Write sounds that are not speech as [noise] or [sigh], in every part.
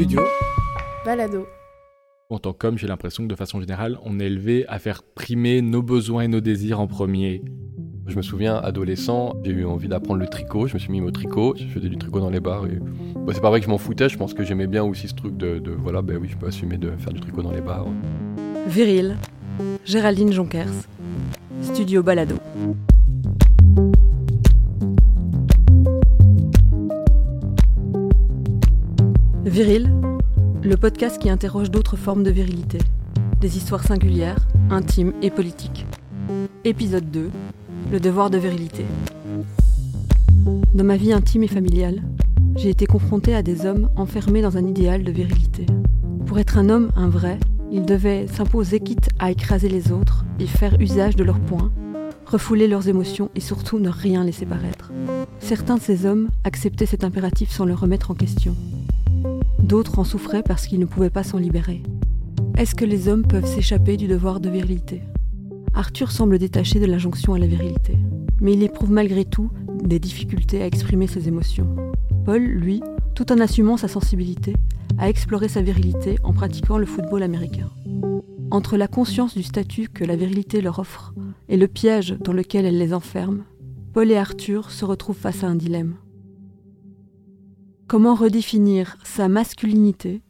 Studio Balado. En tant qu'homme, j'ai l'impression que de façon générale, on est élevé à faire primer nos besoins et nos désirs en premier. Je me souviens, adolescent, j'ai eu envie d'apprendre le tricot. Je me suis mis au tricot. Je faisais du tricot dans les bars. Et... Bah, c'est pas vrai que je m'en foutais. Je pense que j'aimais bien aussi ce truc de, de, voilà, ben oui, je peux assumer de faire du tricot dans les bars. Viril, Géraldine Jonkers, Studio Balado. Viril, le podcast qui interroge d'autres formes de virilité, des histoires singulières, intimes et politiques. Épisode 2, le devoir de virilité. Dans ma vie intime et familiale, j'ai été confrontée à des hommes enfermés dans un idéal de virilité. Pour être un homme, un vrai, ils devaient s'imposer quitte à écraser les autres et faire usage de leurs poings, refouler leurs émotions et surtout ne rien laisser paraître. Certains de ces hommes acceptaient cet impératif sans le remettre en question. D'autres en souffraient parce qu'ils ne pouvaient pas s'en libérer. Est-ce que les hommes peuvent s'échapper du devoir de virilité? Arthur semble détaché de l'injonction à la virilité, mais il éprouve malgré tout des difficultés à exprimer ses émotions. Paul, lui, tout en assumant sa sensibilité, a exploré sa virilité en pratiquant le football américain. Entre la conscience du statut que la virilité leur offre et le piège dans lequel elle les enferme, Paul et Arthur se retrouvent face à un dilemme. Comment redéfinir sa masculinité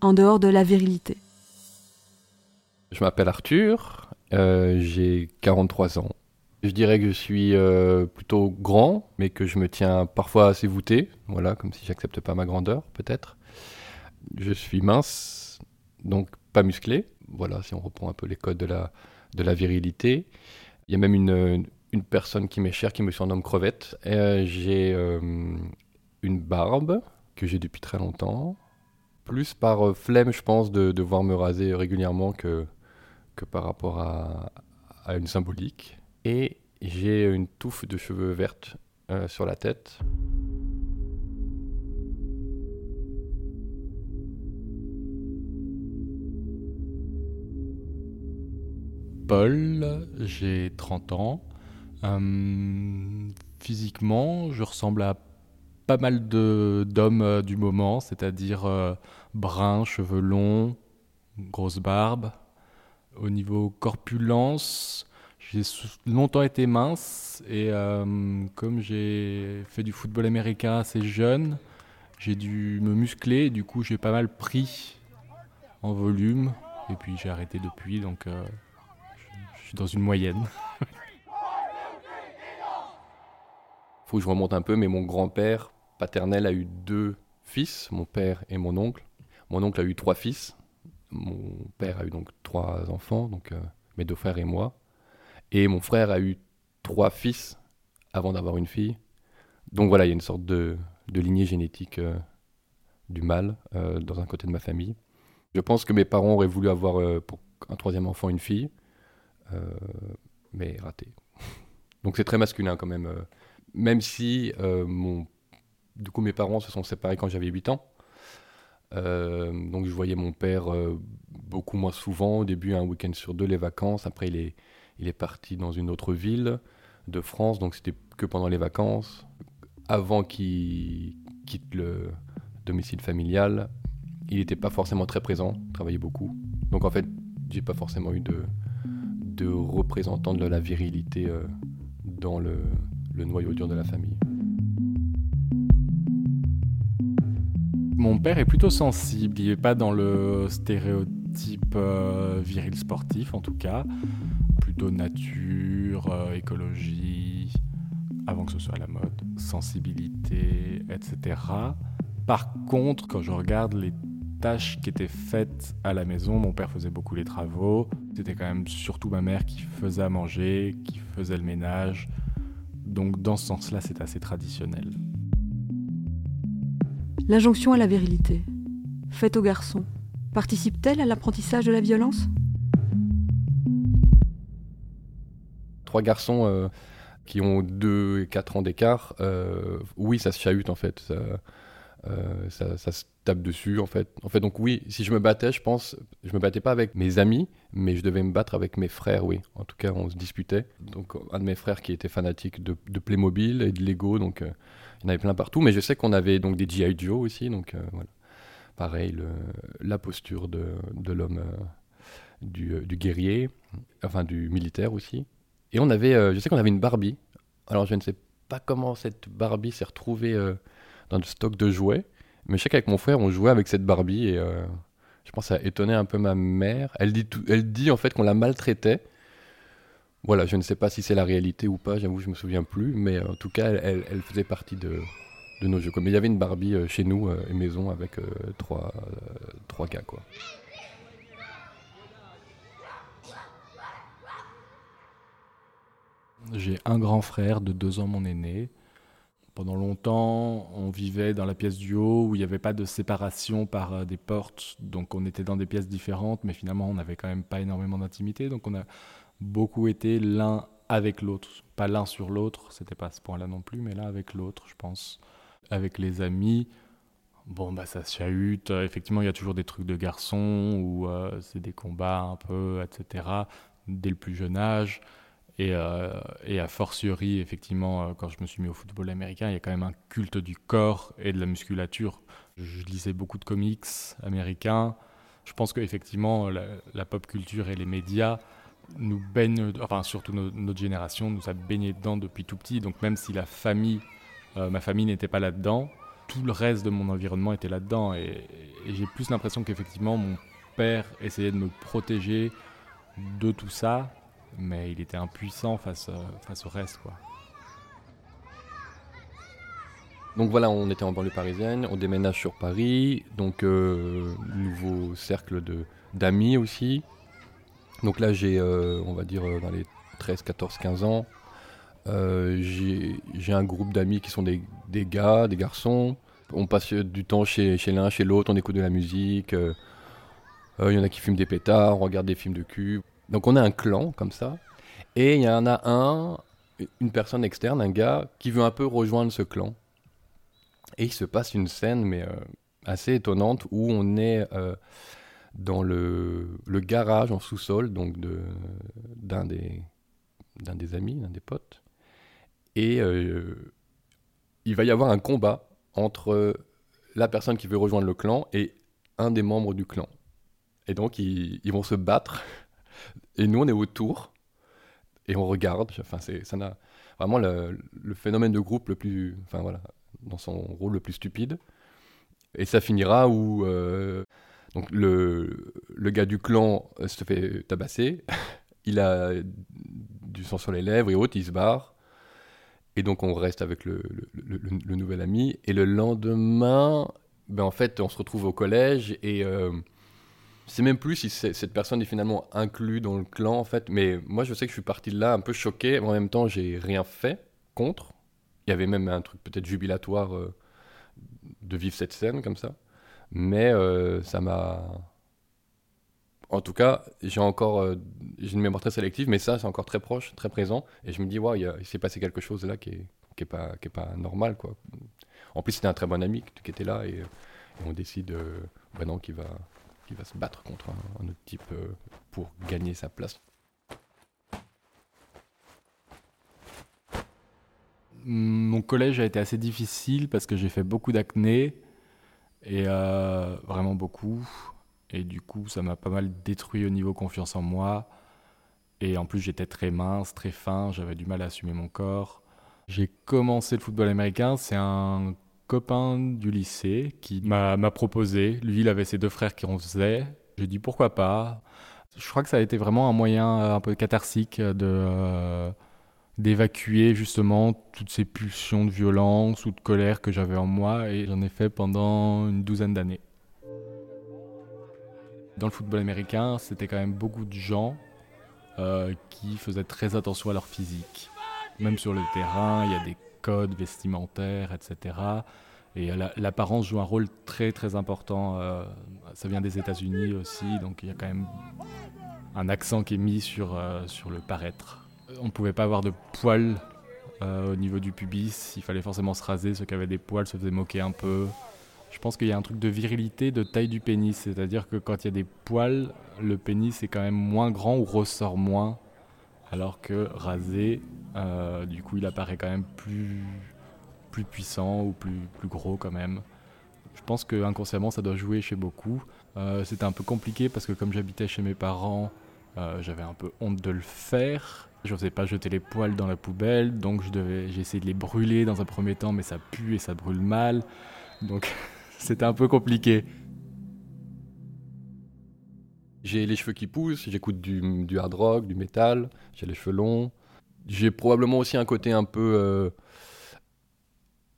en dehors de la virilité? Je m'appelle Arthur, euh, j'ai 43 ans. Je dirais que je suis euh, plutôt grand, mais que je me tiens parfois assez voûté, voilà, comme si j'acceptais pas ma grandeur, peut-être. Je suis mince, donc pas musclé, voilà, si on reprend un peu les codes de la, de la virilité. Il y a même une, une personne qui m'est chère qui me surnomme crevette. Euh, j'ai une barbe que j'ai depuis très longtemps, plus par euh, flemme, je pense, de devoir me raser régulièrement que, que par rapport à, à une symbolique. Et j'ai une touffe de cheveux vertes euh, sur la tête. Paul, j'ai 30 ans. Euh, physiquement, je ressemble à pas mal d'hommes euh, du moment, c'est-à-dire euh, brun, cheveux longs, grosse barbe. Au niveau corpulence, j'ai longtemps été mince et euh, comme j'ai fait du football américain assez jeune, j'ai dû me muscler. Du coup, j'ai pas mal pris en volume et puis j'ai arrêté depuis, donc je, suis dans une moyenne. [laughs] faut que je remonte un peu, mais mon grand-père paternel a eu deux fils, mon père et mon oncle. Mon oncle a eu trois fils. Mon père a eu donc trois enfants, donc euh, mes deux frères et moi. Et mon frère a eu trois fils avant d'avoir une fille. Donc voilà, il y a une sorte de, de lignée génétique euh, du mâle euh, dans un côté de ma famille. Je pense que mes parents auraient voulu avoir pour un troisième enfant une fille, mais raté. [laughs] Donc c'est très masculin quand même. même si mon, du coup mes parents se sont séparés quand j'avais 8 ans. Euh, donc je voyais mon père euh, beaucoup moins souvent. Au début, un week-end sur deux, les vacances. Après, il est, il est parti dans une autre ville de France, donc c'était que pendant les vacances. Avant qu'il quitte le domicile familial, il n'était pas forcément très présent, il travaillait beaucoup. Donc en fait, j'ai pas forcément eu de, de représentant de la virilité euh, dans le, le noyau dur de la famille. Mon père est plutôt sensible, il n'est pas dans le stéréotype euh, viril sportif en tout cas, plutôt nature, euh, écologie, avant que ce soit la mode, sensibilité, etc. Par contre, quand je regarde les tâches qui étaient faites à la maison, mon père faisait beaucoup les travaux, c'était quand même surtout ma mère qui faisait à manger, qui faisait le ménage, donc dans ce sens-là c'est assez traditionnel. L'injonction à la virilité, faite aux garçons, participe-t-elle à l'apprentissage de la violence? Trois garçons euh, qui ont 2 et 4 ans d'écart, euh, oui, ça se chahute en fait. Ça, euh, tape dessus en fait. En fait, donc oui, si je me battais, je pense, je me battais pas avec mes amis, mais je devais me battre avec mes frères, oui. En tout cas, on se disputait. Donc un de mes frères qui était fanatique de, de Playmobil et de Lego, donc euh, il y en avait plein partout. Mais je sais qu'on avait donc des G.I. Joe aussi, donc euh, voilà. pareil, la posture de, l'homme, du, guerrier, enfin du militaire aussi. Et on avait, je sais qu'on avait une Barbie. Alors je ne sais pas comment cette Barbie s'est retrouvée dans le stock de jouets, mais je sais qu'avec mon frère, on jouait avec cette Barbie et je pense que ça a étonné un peu ma mère. Elle dit, elle dit en fait qu'on la maltraitait. Voilà, je ne sais pas si c'est la réalité ou pas, j'avoue, je me souviens plus, mais en tout cas, elle, faisait partie de, de, nos jeux. Mais il y avait une Barbie euh, chez nous, euh, maison, avec euh, trois, trois gars, quoi. J'ai un grand frère de deux ans, mon aîné. Pendant longtemps, on vivait dans la pièce du haut où il n'y avait pas de séparation par euh, des portes, donc on était dans des pièces différentes, mais finalement on n'avait quand même pas énormément d'intimité, donc on a beaucoup été l'un avec l'autre, pas l'un sur l'autre, c'était pas à ce point-là non plus, mais l'un avec l'autre, je pense. Avec les amis, bon bah ça se chahute, effectivement il y a toujours des trucs de garçons où euh, c'est des combats un peu, etc. Dès le plus jeune âge. Et, euh, et, a fortiori, effectivement, euh, quand je me suis mis au football américain, il y a quand même un culte du corps et de la musculature. Je lisais beaucoup de comics américains. Je pense qu'effectivement, la, la, pop culture et les médias nous baignent, enfin surtout notre génération, nous a baigné dedans depuis tout petit. Donc même si la famille, euh, ma famille n'était pas là-dedans, tout le reste de mon environnement était là-dedans. Et j'ai plus l'impression qu'effectivement, mon père essayait de me protéger de tout ça mais il était impuissant face, euh, face au reste. Quoi. Donc voilà, on était en banlieue parisienne, on déménage sur Paris, donc euh, nouveau cercle d'amis aussi. Donc là, j'ai, euh, on va dire, dans les 13, 14, 15 ans, j'ai, un groupe d'amis qui sont des, gars, des garçons. On passe du temps chez, chez l'un, chez l'autre, on écoute de la musique. Il y en a qui fument des pétards, on regarde des films de cul. Donc on a un clan comme ça, et il y en a un, une personne externe, un gars, qui veut un peu rejoindre ce clan. Et il se passe une scène, mais euh, assez étonnante, où on est euh, dans le, garage en sous-sol, donc d'un des, des amis, d'un des potes. Et euh, il va y avoir un combat entre la personne qui veut rejoindre le clan et un des membres du clan. Et donc ils vont se battre et nous, on est autour et on regarde. Enfin, c'est, ça n'a vraiment le, phénomène de groupe le plus, enfin voilà, dans son rôle le plus stupide. Et ça finira où euh, donc le, le gars du clan se fait tabasser. [laughs] il a du sang sur les lèvres et autres, il se barre. Et donc on reste avec le, le, le nouvel ami. Et le lendemain, ben en fait, on se retrouve au collège et euh, sais même plus si cette personne est finalement inclue dans le clan en fait. Mais moi je sais que je suis parti de là un peu choqué. En même temps j'ai rien fait contre. Il y avait même un truc peut-être jubilatoire euh, de vivre cette scène comme ça. Mais euh, ça m'a... En tout cas, j'ai encore euh, une mémoire très sélective, mais ça c'est encore très proche, très présent. Et je me dis, waouh, il, s'est passé quelque chose là qui est, qui est, pas, qui pas normal. Quoi. En plus c'était un très bon ami qui était là et, on décide vraiment qu'il va va se battre contre un, autre type euh, pour gagner sa place. Mon collège a été assez difficile parce que j'ai fait beaucoup d'acné et euh, vraiment beaucoup. Et du coup, ça m'a pas mal détruit au niveau confiance en moi. Et en plus, j'étais très mince, très fin, j'avais du mal à assumer mon corps. J'ai commencé le football américain, c'est un copain du lycée qui m'a proposé. Lui, il avait ses deux frères qui en faisaient. J'ai dit pourquoi pas? Je crois que ça a été vraiment un moyen euh, un peu catharsique de euh, d'évacuer justement toutes ces pulsions de violence ou de colère que j'avais en moi et j'en ai fait pendant une douzaine d'années. Dans le football américain, c'était quand même beaucoup de gens euh, qui faisaient très attention à leur physique. Même sur le terrain, il y a des codes vestimentaires, etc. Et l'apparence joue un rôle très très important. Euh, ça vient des États-Unis aussi, donc il y a quand même un accent qui est mis sur, euh, sur le paraître. On ne pouvait pas avoir de poils euh, au niveau du pubis, il fallait forcément se raser. Ceux qui avaient des poils se faisaient moquer un peu. Je pense qu'il y a un truc de virilité, de taille du pénis, c'est-à-dire que quand il y a des poils, le pénis est quand même moins grand ou ressort moins alors que rasé, euh, du coup, il apparaît quand même plus, plus puissant ou plus, plus gros quand même. Je pense que inconsciemment ça doit jouer chez beaucoup. Euh, c'était un peu compliqué parce que comme j'habitais chez mes parents, euh, j'avais un peu honte de le faire. Je n'osais pas jeter les poils dans la poubelle, donc j'ai essayé de les brûler dans un premier temps, mais ça pue et ça brûle mal. Donc [laughs] c'était un peu compliqué. J'ai les cheveux qui poussent, j'écoute du, hard rock, du métal, j'ai les cheveux longs. J'ai probablement aussi un côté un peu euh,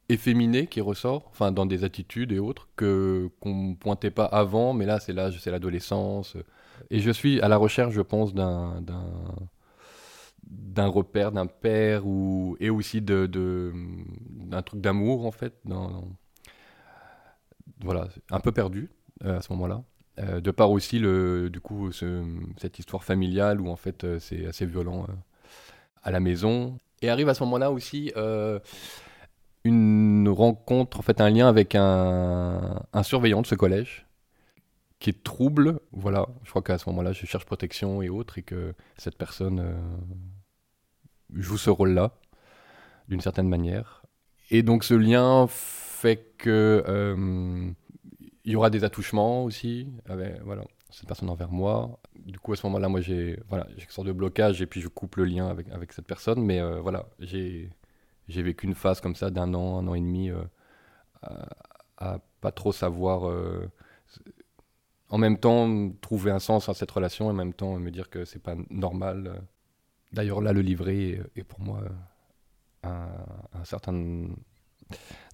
efféminé qui ressort, enfin dans des attitudes et autres que qu'on pointait pas avant, mais là c'est l'âge, c'est l'adolescence. Et je suis à la recherche, je pense, d'un d'un repère, d'un père ou et aussi de d'un truc d'amour en fait, dans, voilà, un peu perdu euh, à ce moment-là. Euh, de part aussi le du coup cette histoire familiale où en fait euh, c'est assez violent à la maison et arrive à ce moment-là aussi une rencontre, en fait, un lien avec un, un, surveillant de ce collège qui est trouble. Voilà, je crois qu'à ce moment-là, je cherche protection et autres, et que cette personne euh, joue ce rôle-là, d'une certaine manière. Et donc, ce lien fait que euh, il y aura des attouchements aussi, cette personne envers moi. Du coup, à ce moment-là, moi, j'ai voilà, une sorte de blocage, et puis je coupe le lien avec, cette personne. Mais euh, voilà, j'ai vécu une phase comme ça d'un an, un an et demi, euh, à, pas trop savoir. Euh, en même temps, trouver un sens à cette relation, et en même temps me dire que c'est pas normal. D'ailleurs, là, le livret est, pour moi un, un certain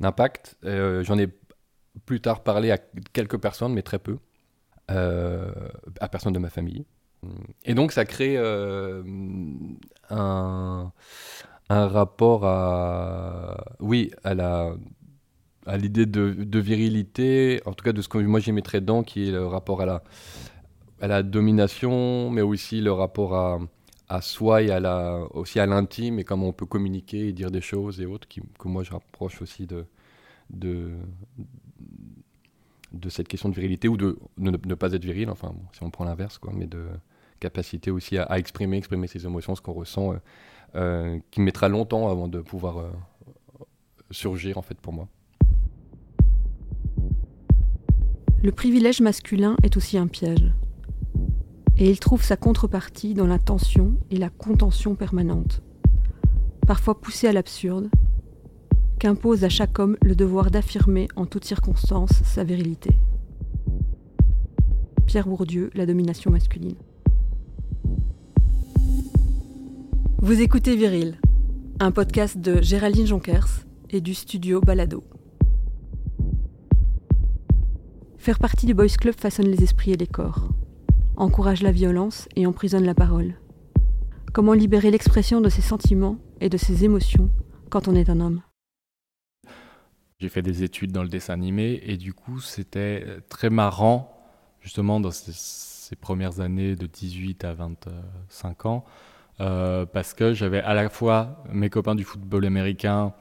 impact. J'en ai plus tard parlé à quelques personnes, mais très peu, à personne de ma famille. Et donc, ça crée un, un rapport à, oui, à la, à l'idée de, virilité, en tout cas de ce que moi j'y mettrais dedans, qui est le rapport à la, à la domination, mais aussi le rapport à, soi et à la, aussi à l'intime et comment on peut communiquer et dire des choses et autres, que moi je rapproche aussi de, de, de cette question de virilité ou de ne, pas être viril, enfin si on prend l'inverse, quoi, mais de capacité aussi à, exprimer, exprimer ses émotions, ce qu'on ressent. Euh, euh, qui mettra longtemps avant de pouvoir euh, surgir en fait pour moi. Le privilège masculin est aussi un piège. Et il trouve sa contrepartie dans la tension et la contention permanente, parfois poussée à l'absurde, qu'impose à chaque homme le devoir d'affirmer en toutes circonstances sa virilité. Pierre Bourdieu, La domination masculine. Vous écoutez Viril, un podcast de Géraldine Jonkers et du studio Balado. Faire partie du Boys Club façonne les esprits et les corps, encourage la violence et emprisonne la parole. Comment libérer l'expression de ses sentiments et de ses émotions quand on est un homme? J'ai fait des études dans le dessin animé et du coup c'était très marrant, justement dans ces, premières années de 18 à 25 ans, euh, parce que j'avais à la fois mes copains du football américain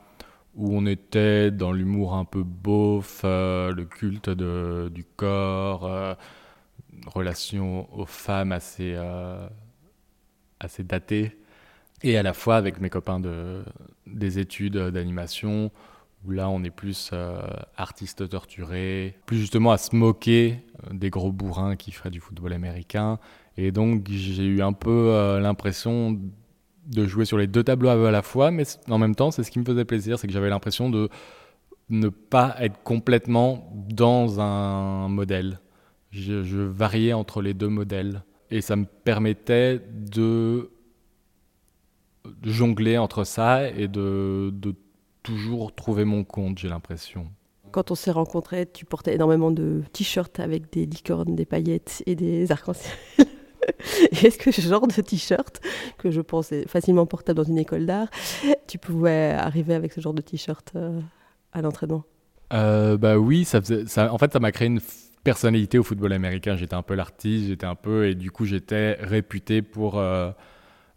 où on était dans l'humour un peu beauf, euh, le culte du corps, euh, relation aux femmes assez, assez datée, et à la fois avec mes copains de, des études d'animation où là on est plus artiste torturé, plus justement à se moquer des gros bourrins qui feraient du football américain et donc j'ai eu un peu euh, l'impression de jouer sur les deux tableaux à la fois, mais en même temps, c'est ce qui me faisait plaisir, c'est que j'avais l'impression de ne pas être complètement dans un modèle. Je, variais entre les deux modèles. Et ça me permettait de, jongler entre ça et de toujours trouver mon compte, j'ai l'impression. Quand on s'est rencontrés, tu portais énormément de t-shirts avec des licornes, des paillettes et des arcs-en-ciel. [laughs] Est-ce que ce genre de t-shirt, que je pense est facilement portable dans une école d'art, tu pouvais arriver avec ce genre de t-shirt euh, à l'entraînement? Euh, Bah oui, ça faisait, ça, en fait, ça m'a créé une personnalité au football américain. J'étais un peu l'artiste, j'étais un peu, et du coup, j'étais réputé pour euh,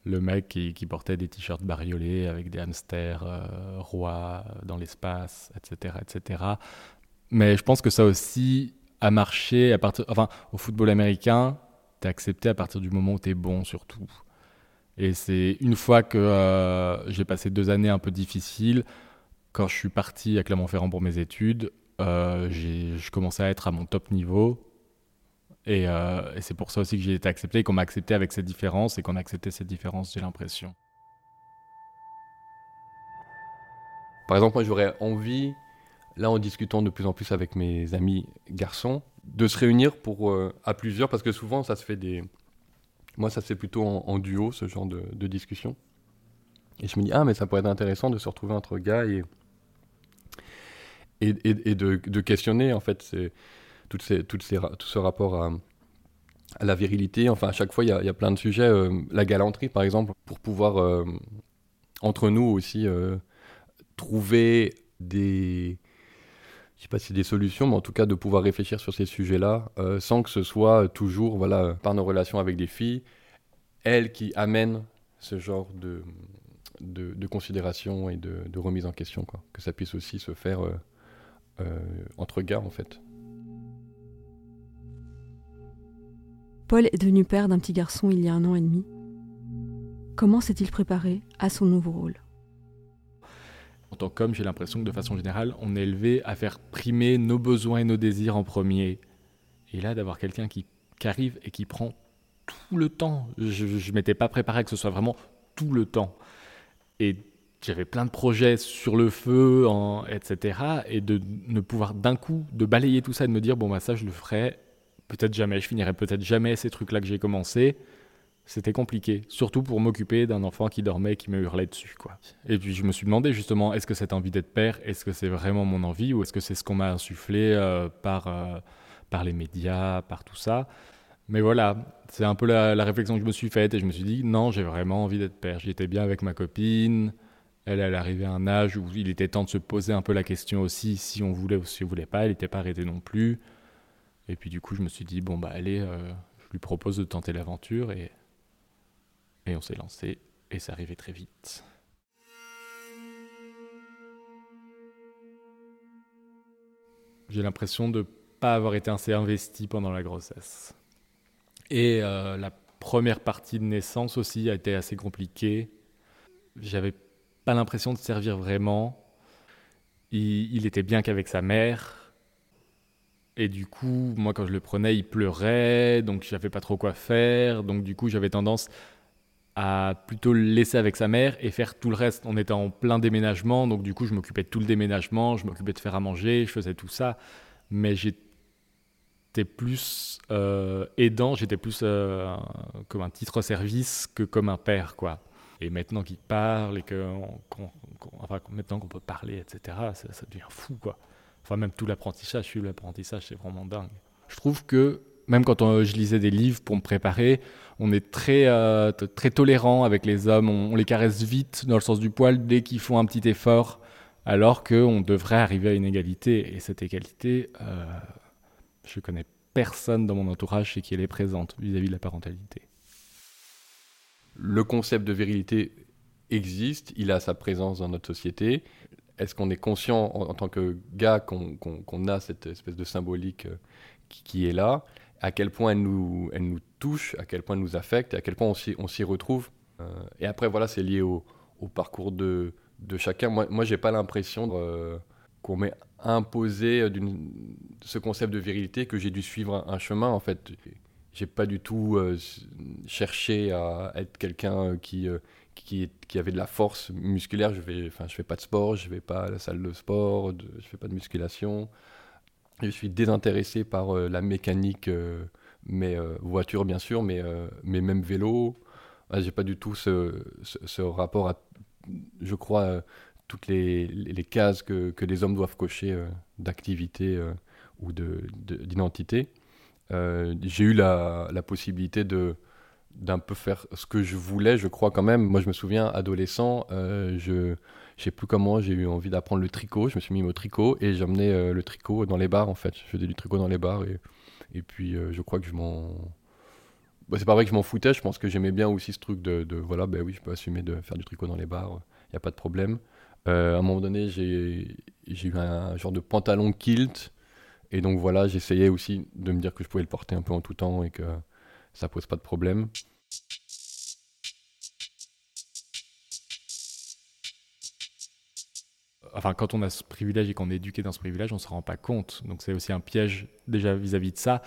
le mec qui, portait des t-shirts bariolés avec des hamsters rois dans l'espace, etc., etc. Mais je pense que ça aussi a marché à partir, enfin, au football américain t'es accepté à partir du moment où t'es bon surtout. Et c'est une fois que euh, j'ai passé deux années un peu difficiles, quand je suis parti à Clermont-Ferrand pour mes études, euh, je commençais à être à mon top niveau. Et, euh, et c'est pour ça aussi que j'ai été accepté, qu'on m'a accepté avec cette différence et qu'on a accepté cette différence, j'ai l'impression. Par exemple, moi j'aurais envie, là en discutant de plus en plus avec mes amis garçons, de se réunir pour euh, à plusieurs, parce que souvent ça se fait des. Moi ça se fait plutôt en, duo, ce genre de, discussion. Et je me dis, ah, mais ça pourrait être intéressant de se retrouver entre gars et. Et, et- de, de questionner en fait toutes ces, toutes ces, tout ce rapport à, la virilité. Enfin, à chaque fois, il y a, plein de sujets. euh, la galanterie, par exemple, pour pouvoir, euh, entre nous aussi, euh, trouver des. Je sais pas si c'est des solutions, mais en tout cas de pouvoir réfléchir sur ces sujets-là sans que ce soit toujours voilà, par nos relations avec des filles, elles qui amènent ce genre de, de, considération et de, remise en question. Quoi. Que ça puisse aussi se faire entre gars, en fait. Paul est devenu père d'un petit garçon il y a un an et demi. Comment s'est-il préparé à son nouveau rôle? En tant qu'homme, j'ai l'impression que de façon générale, on est élevé à faire primer nos besoins et nos désirs en premier. Et là, d'avoir quelqu'un qui, arrive et qui prend tout le temps. Je ne m'étais pas préparé que ce soit vraiment tout le temps. Et j'avais plein de projets sur le feu, etc. Et de ne pouvoir d'un coup, de balayer tout ça et de me dire, bon, bah ça, je le ferai peut-être jamais, je finirai peut-être jamais ces trucs-là que j'ai commencé. C'était compliqué, surtout pour m'occuper d'un enfant qui dormait qui me hurlait dessus. Quoi. Et puis je me suis demandé justement, est-ce que cette envie d'être père, est-ce que c'est vraiment mon envie ou est-ce que c'est ce qu'on m'a insufflé euh, par, euh, par les médias, par tout ça? Mais voilà, c'est un peu la, la réflexion que je me suis faite et je me suis dit, non, j'ai vraiment envie d'être père. J'étais bien avec ma copine, elle, elle arrivait à un âge où il était temps de se poser un peu la question aussi, si on voulait ou si on voulait pas, elle n'était pas arrêtée non plus. Et puis du coup, je me suis dit, bon, bah allez, euh, je lui propose de tenter l'aventure et, et on s'est lancé et c'est arrivé très vite. J'ai l'impression de pas avoir été assez investi pendant la grossesse. Et euh, la première partie de naissance aussi a été assez compliquée. J'avais pas l'impression de servir vraiment. Il était bien qu'avec sa mère. Et du coup, moi, quand je le prenais, il pleurait, donc je savais pas trop quoi faire. Donc, du coup, j'avais tendance à plutôt le laisser avec sa mère et faire tout le reste. On était en plein déménagement, donc du coup, je m'occupais de tout le déménagement, je m'occupais de faire à manger, je faisais tout ça. Mais j'étais plus euh, aidant, j'étais plus euh, comme un titre-service que comme un père, quoi. Et maintenant qu'il parle et que, enfin, maintenant qu'on peut parler, etc., ça, ça devient fou, quoi. Enfin, même tout l'apprentissage, suivre l'apprentissage, c'est vraiment dingue. Je trouve que, même quand on- je lisais des livres pour me préparer, on est très, euh, très tolérant avec les hommes, on, on les caresse vite dans le sens du poil dès qu'ils font un petit effort, alors qu'on devrait arriver à une égalité. Et cette égalité, euh, je connais personne dans mon entourage chez qui elle est présente vis-à-vis de la parentalité. le concept de virilité existe, il a sa présence dans notre société. Est-ce qu'on est conscient en, tant que gars qu'on a cette espèce de symbolique euh, qui, est là? À quel point elle nous, elle nous touche, à quel point elle nous affecte, et à quel point on s'y retrouve? Euh, Et après, voilà, c'est lié au, parcours de, de chacun. Moi, moi j'ai pas l'impression euh, qu'on m'ait imposé ce concept de virilité, que j'ai dû suivre un, chemin, en fait. J'ai pas du tout cherché à être quelqu'un qui, qui, avait de la force musculaire. Je vais, fais pas de sport, je vais pas à la salle de sport, de- je fais pas de musculation. Je suis désintéressé par euh, la mécanique, euh, mais euh, voiture bien sûr, mais, mais même vélo. Ah, J'ai pas du tout ce, rapport à, je crois, toutes les, cases que, que les hommes doivent cocher d'activité ou de- de- d'identité. Euh, J'ai eu la possibilité de d'un peu faire ce que je voulais, je crois quand même. Moi, je me souviens, adolescent, euh, je je sais plus comment, j'ai eu envie d'apprendre le tricot. Je me suis mis au tricot et j'emmenais euh, le tricot dans les bars, en fait. Je faisais du tricot dans les bars et, et puis euh, je crois que je m'en. Bah, c'est pas vrai que je m'en foutais, je pense que j'aimais bien aussi ce truc de, de, voilà, ben oui, je peux assumer de faire du tricot dans les bars, il n'y a pas de problème. À un moment donné, j'ai eu un genre de pantalon kilt et donc voilà, j'essayais aussi de me dire que je pouvais le porter un peu en tout temps et que ça pose pas de problème. enfin, quand on a ce privilège et qu'on est éduqué dans ce privilège, on ne se rend pas compte. Donc c'est aussi un piège déjà vis-à-vis de ça,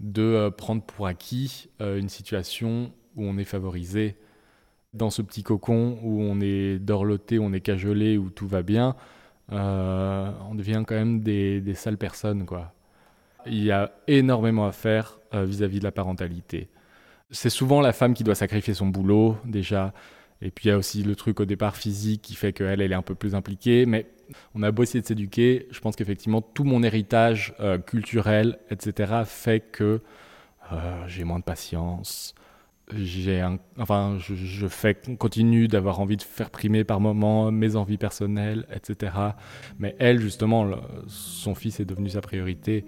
de euh, prendre pour acquis euh, une situation où on est favorisé dans ce petit cocon où on est dorloté, où on est cajolé, où tout va bien. on devient quand même des, des, sales personnes, quoi. Il y a énormément à faire vis-à-vis -vis de la parentalité. C'est souvent la femme qui doit sacrifier son boulot, déjà. Et puis il y a aussi le truc au départ physique qui fait qu'elle, elle est un peu plus impliquée. Mais on a beau essayer de s'éduquer, je pense qu'effectivement tout mon héritage euh, culturel, etc., fait que euh, j'ai moins de patience. J'ai enfin, je, je fais, continue d'avoir envie de faire primer par moments mes envies personnelles, etc. Mais elle, justement, son fils est devenu sa priorité.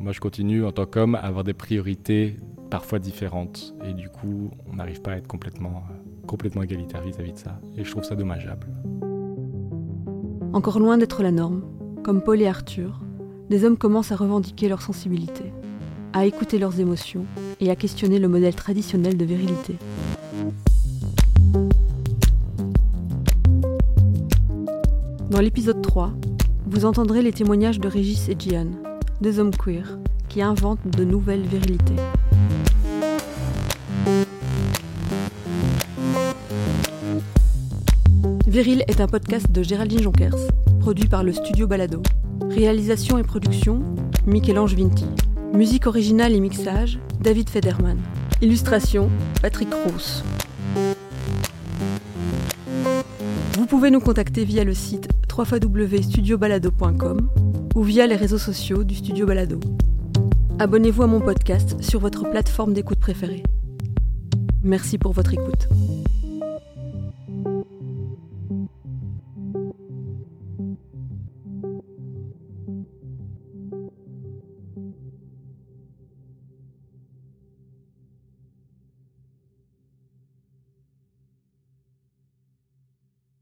Moi, je continue en tant qu'homme à avoir des priorités parfois différentes. Et du coup, on n'arrive pas à être complètement, complètement égalitaire vis-à-vis de ça. Et je trouve ça dommageable. Encore loin d'être la norme, comme Paul et Arthur, des hommes commencent à revendiquer leur sensibilité, à écouter leurs émotions et à questionner le modèle traditionnel de virilité. Dans l'épisode 3, vous entendrez les témoignages de Régis et Gian, deux hommes queer qui inventent de nouvelles virilités. Viril est un podcast de Géraldine Jonkers, produit par le studio Balado. Réalisation et production, Michel-Ange Vinti. Musique originale et mixage, David Federman. Illustration, Patrick Rousse. Vous pouvez nous contacter via le site www.studiobalado.com ou via les réseaux sociaux du Studio Balado. Abonnez-vous à mon podcast sur votre plateforme d'écoute préférée. Merci pour votre écoute.